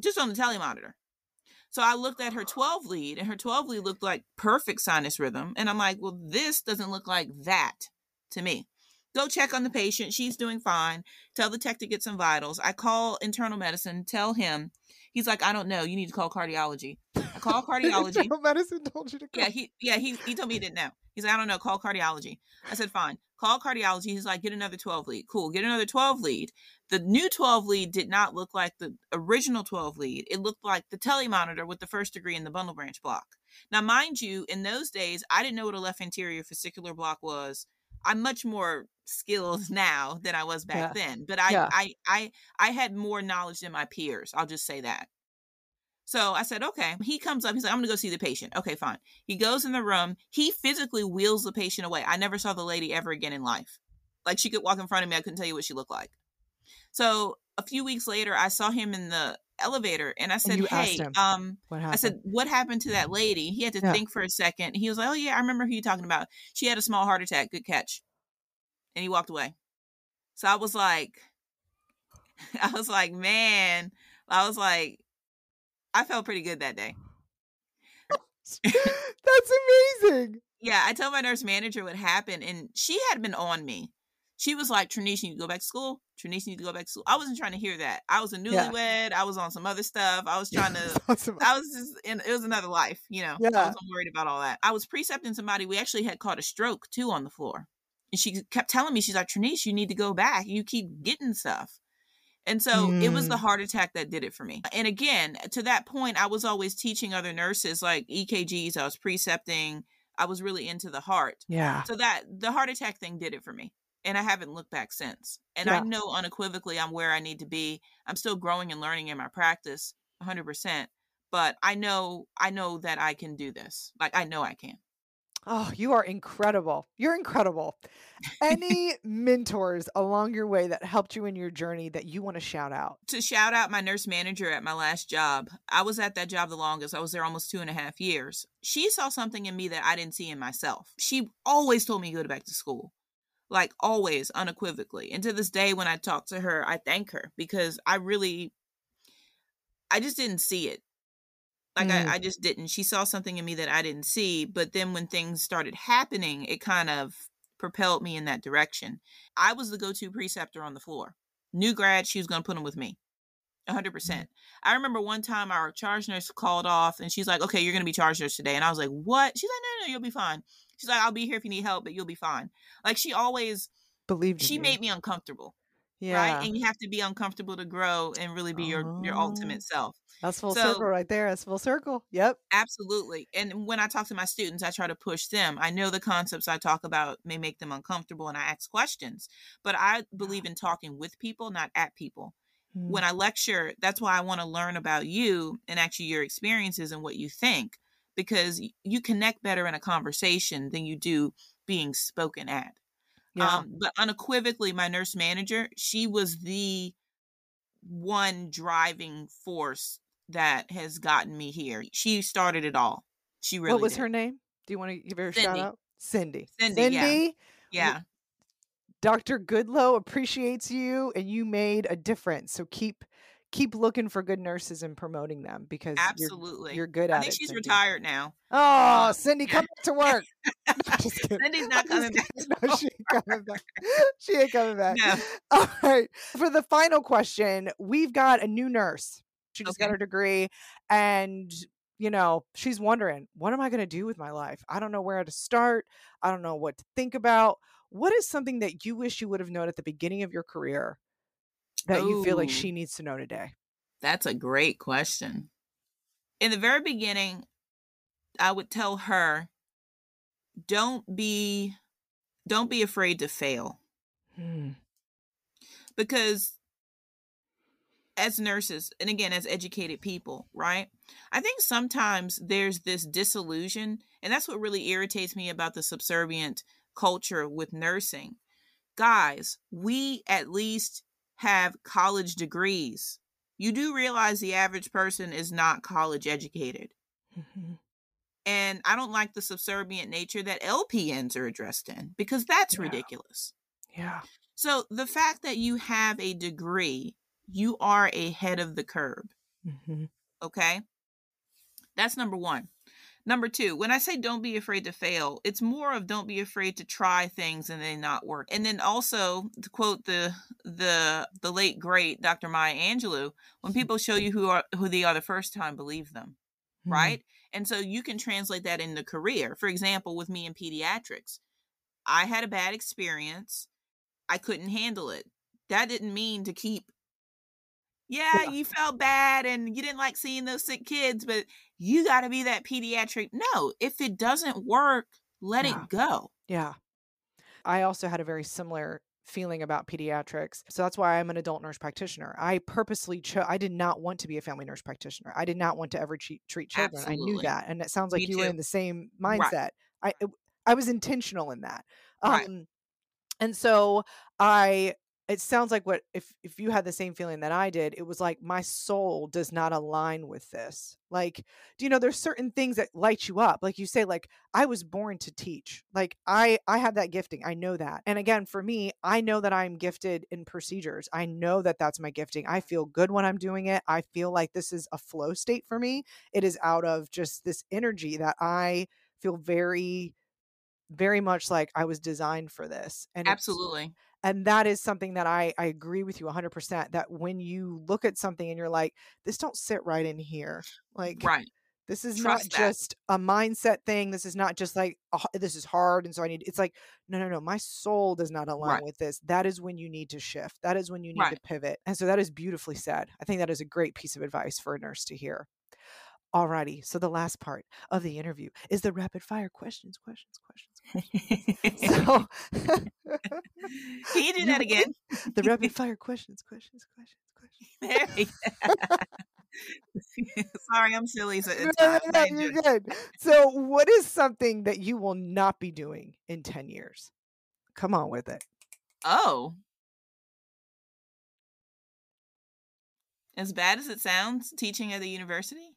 Just on the telemonitor. So I looked at her 12 lead, and her 12 lead looked like perfect sinus rhythm. And I'm like, Well, this doesn't look like that to me. Go check on the patient. She's doing fine. Tell the tech to get some vitals. I call internal medicine, tell him. He's like, I don't know. You need to call cardiology. I call cardiology. Medicine told you to call. Yeah, he yeah, he he told me he didn't know. He's like, I don't know, call cardiology. I said, fine. Call cardiology. He's like, get another 12 lead. Cool, get another 12 lead. The new 12 lead did not look like the original 12 lead. It looked like the telemonitor with the first degree in the bundle branch block. Now, mind you, in those days, I didn't know what a left anterior fascicular block was. I'm much more skilled now than I was back then. But I, Yeah. I I I had more knowledge than my peers. I'll just say that. So I said, okay. He comes up. He's like, I'm going to go see the patient. Okay, fine. He goes in the room. He physically wheels the patient away. I never saw the lady ever again in life. Like she could walk in front of me. I couldn't tell you what she looked like. So a few weeks later, I saw him in the elevator and I said, asked hey, him. um, What I said, what happened to that lady? He had to Yeah. think for a second. He was like, oh, yeah, I remember who you're talking about. She had a small heart attack. Good catch. And he walked away. So I was like, I was like, man, I was like, I felt pretty good that day. That's amazing. Yeah, I told my nurse manager what happened, and she had been on me. She was like, Tranise, you need to go back to school. Tranise, you need to go back to school. I wasn't trying to hear that. I was a Yeah. newlywed. I was on some other stuff. I was trying to awesome. I was just in it was another life, you know. Yeah. I wasn't worried about all that. I was precepting somebody. We actually had caught a stroke too on the floor. And she kept telling me, she's like, Tranise, you need to go back. You keep getting stuff. And so it was the Mm. heart attack that did it for me. And again, to that point, I was always teaching other nurses like EKGs, I was precepting, I was really into the heart. Yeah. So that the heart attack thing did it for me. And I haven't looked back since. And Yeah. I know unequivocally I'm where I need to be. I'm still growing and learning in my practice 100%, but I know I know that I can do this. Like I know I can. Oh, you are incredible. You're incredible. Any mentors along your way that helped you in your journey that you want to shout out? To shout out my nurse manager at my last job, I was at that job the longest. I was there almost two and a half years. She saw something in me that I didn't see in myself. She always told me to go back to school. Like always, unequivocally. And to this day, when I talk to her, I thank her because I really, I just didn't see it. Like Mm. I, I just didn't. She saw something in me that I didn't see. But then when things started happening, it kind of propelled me in that direction. I was the go-to preceptor on the floor. New grad, she was going to put them with me. 100%. I remember one time our charge nurse called off and she's like, okay, you're going to be charge nurse today. And I was like, what? She's like, no, no, you'll be fine. She's like, I'll be here if you need help, but you'll be fine. Like she always, Believed she you. made me uncomfortable, yeah. right? And you have to be uncomfortable to grow and really be your, your Oh. ultimate self. That's full so- circle right there. That's full circle. Yep. Absolutely. And when I talk to my students, I try to push them. I know the concepts I talk about may make them uncomfortable and I ask questions, but I believe in talking with people, not at people. Mm. When I lecture, that's why I want to learn about you and actually your experiences and what you think, because you connect better in a conversation than you do being spoken at. yeah. Um, but unequivocally, my nurse manager, she was the one driving force that has gotten me here. She started it all. She really what was did. her name? Do you want to give her a shout out? Cindy. Cindy, yeah. Cindy, Yeah. Dr. Goodlow appreciates you and you made a difference. So keep keep looking for good nurses and promoting them because you're, Absolutely. you're good at it. I think it. she's Cindy. retired now. Oh, um, Cindy, come back to work. No. Cindy's not coming back. No, she ain't coming back. She ain't coming back. No. All right. For the final question, we've got a new nurse. She just got her degree and you know, she's wondering, what am I going to do with my life? I don't know where to start. I don't know what to think about. What is something that you wish you would have known at the beginning of your career that you feel like she needs to know today? That's a great question. In the very beginning, I would tell her don't be don't be afraid to fail. Hmm. Because as nurses and again as educated people, right? I think sometimes there's this disillusion and that's what really irritates me about the subservient culture with nursing. Guys, we at least have college degrees. You do realize the average person is not college educated. Mhm. And I don't like the subservient nature that LPNs are addressed in because that's Yeah. ridiculous. Yeah. So the fact that you have a degree, you are ahead of the curve. Mhm. Okay. That's number one. Number two, when I say don't be afraid to fail, it's more of don't be afraid to try things and they not work. And then also to quote the the the late great Dr. Maya Angelou, when people show you who are who they are the first time, believe them. Mhm. Right. And so you can translate that into career. For example, with me in pediatrics, I had a bad experience. I couldn't handle it. That didn't mean to keep yeah, Yeah. you felt bad and you didn't like seeing those sick kids, but you got to be that pediatric. No, if it doesn't work, let Yeah. it go. Yeah. I also had a very similar feeling about pediatrics. So that's why I'm an adult nurse practitioner. I purposely chose, I did not want to be a family nurse practitioner. I did not want to ever treat, treat children. I knew that. And it sounds like Me you were in the same Right. mindset. I, I was intentional in that. Right. Um, and so I, it sounds like what if if you had the same feeling that I did, it was like my soul does not align with this. Like, do you know there's certain things that light you up? Like you say, like I was born to teach. Like I I have that gifting. I know that. And again, for me, I know that I'm gifted in procedures. I know that that's my gifting. I feel good when I'm doing it. I feel like this is a flow state for me. It is out of just this energy that I feel very very much like I was designed for this. And Absolutely. And that is something that I, I agree with you 100% that when you look at something and you're like this don't sit right in here like Right. this is Trust not that. just a mindset thing this is not just like "Oh, this is hard and so i need it's like no no no my soul does not align Right. with this that is when you need to shift that is when you need to pivot and so that is beautifully said i think that is a great piece of advice for a nurse to hear Alrighty, so the last part of the interview is the rapid fire questions, questions, questions. So Can you do that again? the rapid fire questions, questions, questions, questions. There we go. Sorry, I'm silly. So it's No, no, no, you're good. So, what is something that you will not be doing in 10 years? Come on with it. Oh. As bad as it sounds, teaching at the university?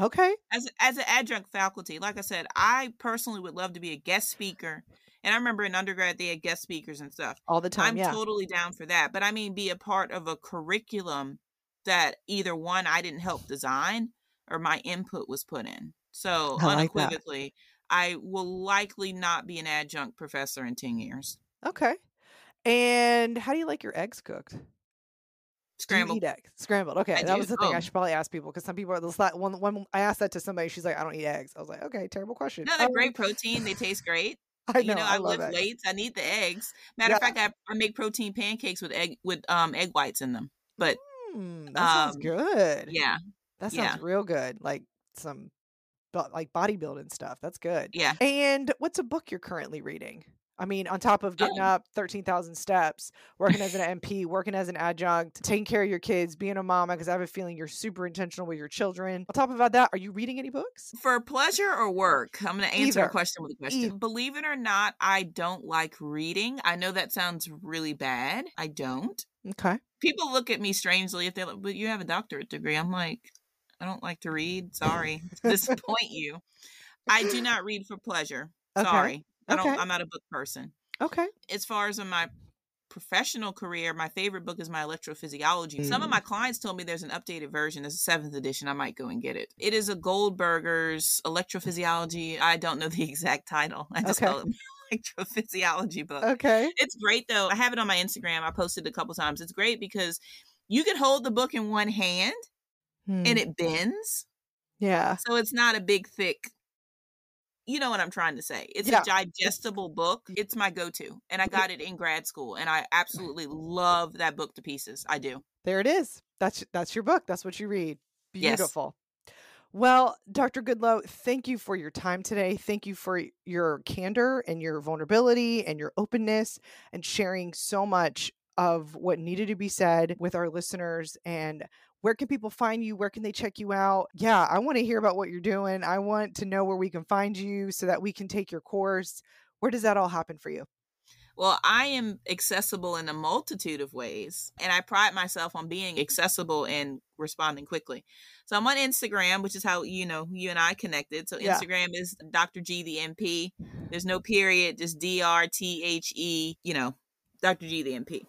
Okay. as as an adjunct faculty, like I said, I personally would love to be a guest speaker. And I remember in undergrad they had guest speakers and stuff. All the time. I'm yeah. totally down for that. But I mean be a part of a curriculum that either one I didn't help design or my input was put in. So I like unequivocally, I will likely not be an adjunct professor in 10 years. okay. And how do you like your eggs cooked? Do Scrambled. you eat eggs? Scrambled. Okay. I that do. was the thing I Oh. should probably ask people because some people are the sla- when, when I asked that to somebody, she's like, I don't eat eggs. I was like, okay, terrible question. No, they're Um, great protein. They taste great. I you know. know, I, I, love lift eggs. weights. I need the eggs. Matter of fact, I, I make protein pancakes with egg with um egg whites in them. But Mm, that sounds um, good. yeah, That sounds yeah. real good. Like some, like bodybuilding stuff. That's good. yeah. And what's a book you're currently reading? I mean, on top of getting Oh. up 13,000 steps, working as an NP, working as an adjunct, taking care of your kids, being a mama, because I have a feeling you're super intentional with your children. On top of that, are you reading any books? For pleasure or work, I'm going to answer Either. a question with a question. Either. Believe it or not, I don't like reading. I know that sounds really bad. I don't. Okay. People look at me strangely if they like, but you have a doctorate degree. I'm like, I don't like to read. Sorry to disappoint you. I do not read for pleasure. Okay. Sorry. I don't Okay. I'm not a book person. Okay. as far as in my professional career, my favorite book is my electrophysiology. Some of Mm. my clients told me there's an updated version, there's a seventh edition. I might go and get it. It is a Goldberger's electrophysiology. I don't know the exact title. I just Okay. call it electrophysiology book. Okay. It's great though. I have it on my Instagram. I posted it a couple times. It's great because you can hold the book in one hand Hmm. and it bends. yeah. So it's not a big, thick. You know what I'm trying to say. It's Yeah. a digestible book. Mm-hmm. It's my go to. And I mm-hmm. got it in grad school. And I absolutely love that book to pieces. I do. There it is. That's that's your book. That's what you read. Yes. Beautiful. Well, Dr. Goodlow, thank you for your time today. Thank you for your candor and your vulnerability and your openness and sharing so much of what needed to be said with our listeners and where can people find you where can they check you out yeah i want to hear about what you're doing i want to know where we can find you so that we can take your course where does that all happen for you well, I am accessible in a multitude of ways, and I pride myself on being mm-hmm. accessible and responding quickly. So I'm on Instagram, which is how you know you and I connected. So Yeah. Instagram is Dr. G the NP. There's no mm-hmm. period, just D R T H E. You know, Dr. G the NP.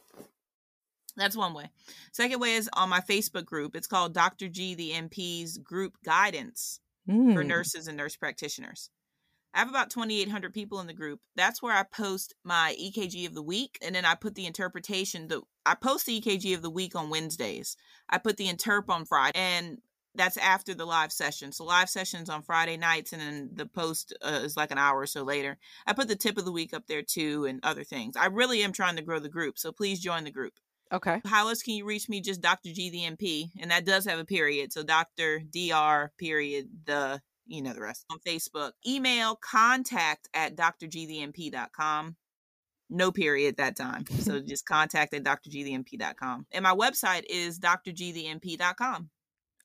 That's one way. Second way is on my Facebook group. It's called Dr. G the NP's Group Guidance for Mm. nurses and nurse practitioners. I have about 2,800 people in the group. That's where I post my EKG of the week, and then I put the interpretation. The I post the EKG of the week on Wednesdays. I put the interp on Friday, and that's after the live session. So live sessions on Friday nights, and then the post uh, is like an hour or so later. I put the tip of the week up there too, and other things. I really am trying to grow the group, so please join the group. Okay How else can you reach me? Just Dr. G the NP, and that does have a period. So Dr. Dr. period the you know the rest on Facebook. Email contact at drgthenp.com. No period that time. So just contact at drgthenp.com. And my website is drgthenp.com.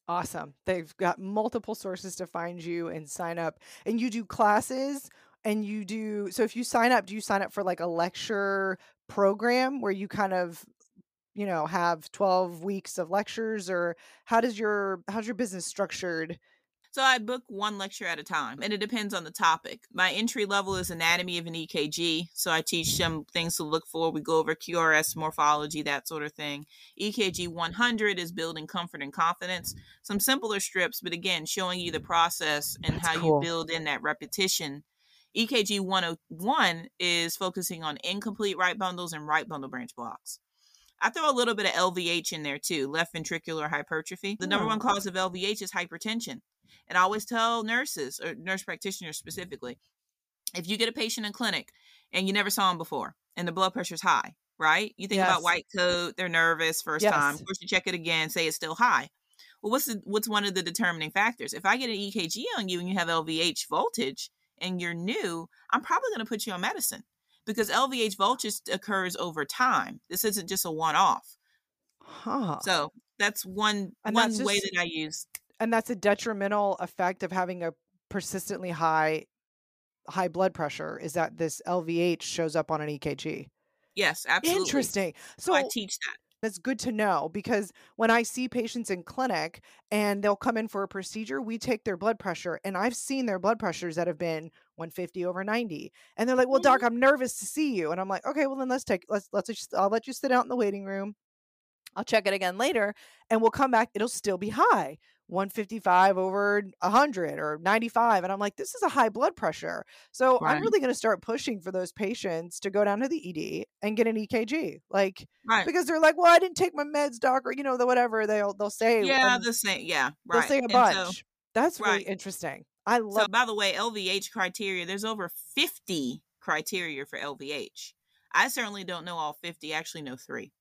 awesome they've got multiple sources to find you and sign up and you do classes and you do so if you sign up do you sign up for like a lecture program where you kind of you know have 12 weeks of lectures or how does your how's your business structured So I book one lecture at a time, and it depends on the topic. My entry level is anatomy of an EKG, so I teach them things to look for. We go over QRS morphology, that sort of thing. EKG 100 is building comfort and confidence. Some simpler strips, but again, showing you the process and That's how cool. you build in that repetition. EKG 101 is focusing on incomplete right bundles and right bundle branch blocks. I throw a little bit of LVH in there too, left ventricular hypertrophy. The number one hmm. cause of LVH is hypertension. And I always tell nurses or nurse practitioners specifically, if you get a patient in clinic and you never saw them before and the blood pressure's high, right? You think Yes. about white coat, they're nervous first time. Of course, you check it again, say it's still high. Well, what's the, what's one of the determining factors? If I get an EKG on you and you have LVH voltage and you're new, I'm probably going to put you on medicine because LVH voltage occurs over time. This isn't just a one off. huh So that's one And one that's way just- that I use. and that's a detrimental effect of having a persistently high high blood pressure is that this LVH shows up on an EKG. Yes, absolutely. Interesting. So I teach that. That's good to know because when I see patients in clinic and they'll come in for a procedure, we take their blood pressure and I've seen their blood pressures that have been 150 over 90. And they're like, "Well, doc, mm-hmm. I'm nervous to see you." And I'm like, "Okay, well then let's take let's let's just, I'll let you sit out in the waiting room. I'll check it again later and we'll come back it'll still be high. 155 over 100 or 95 and I'm like, "This is a high blood pressure." So I'm really going to start pushing for those patients to go down to the ED and get an EKG. Like Right. because they're like, "Well, I didn't take my meds, doc," or you know, the whatever they'll they'll say. Yeah, and the same. Yeah, they'll say a And bunch. so- That's really interesting. I love So, by the way, LVH criteria, there's over 50 criteria for LVH. I certainly don't know all 50, I actually know three.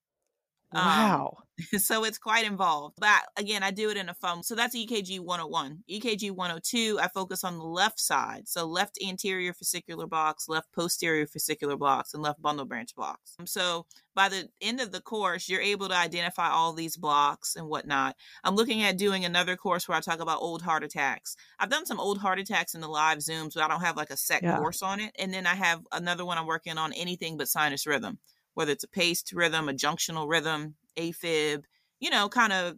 Um, wow. so it's quite involved. But again, I do it in a phone. So that's EKG 101. EKG 102, I focus on the left side. So left anterior fascicular blocks, left posterior fascicular blocks, and left bundle branch blocks. So by the end of the course, you're able to identify all these blocks and whatnot. I'm looking at doing another course where I talk about old heart attacks. I've done some old heart attacks in the live Zooms, but I don't have like a set Yeah. course on it. And then I have another one I'm working on anything but sinus rhythm whether it's a paced rhythm, a junctional rhythm, AFib, you know, kind of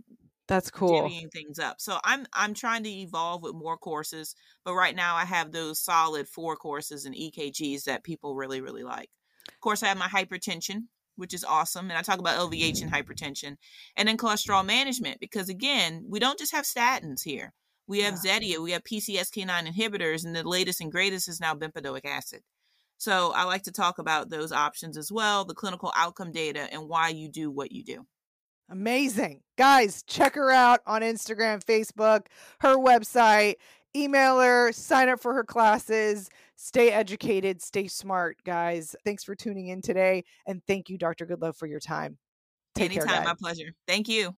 That's cool. divvying things up. So I'm I'm trying to evolve with more courses, but right now I have those solid four courses and EKGs that people really really like. Of course, I have my hypertension, which is awesome, and I talk about LVH and hypertension, and then cholesterol management because again, we don't just have statins here. We have Zetia, we have PCSK9 inhibitors, and the latest and greatest is now bempedoic acid. So I like to talk about those options as well, the clinical outcome data, and why you do what you do. Amazing. Guys, check her out on Instagram, Facebook, her website, email her, sign up for her classes. Stay educated, stay smart, guys. Thanks for tuning in today. And thank you, Dr. Goodlow, for your time. Take Anytime, care, my pleasure. Thank you.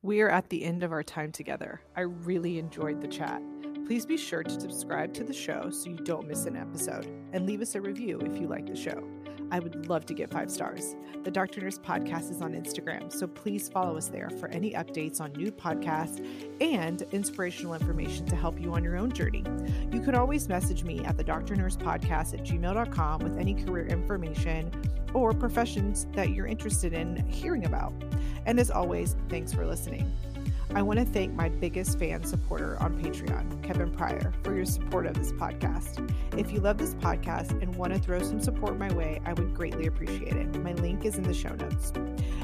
We are at the end of our time together. I really enjoyed the chat. Please be sure to subscribe to the show so you don't miss an episode and leave us a review if you like the show. I would love to get five stars. The Doctor Nurse podcast is on Instagram, so please follow us there for any updates on new podcasts and inspirational information to help you on your own journey. You can always message me at the Doctor Nurse podcast at gmail.com with any career information or professions that you're interested in hearing about. And as always, thanks for listening. I want to thank my biggest fan supporter on Patreon, Kevin Pryor, for your support of this podcast. If you love this podcast and want to throw some support my way, I would greatly appreciate it. My link is in the show notes.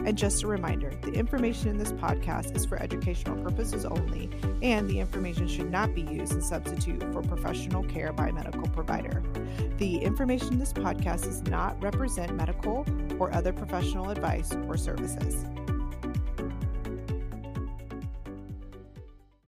And just a reminder the information in this podcast is for educational purposes only, and the information should not be used as substitute for professional care by a medical provider. The information in this podcast does not represent medical or other professional advice or services.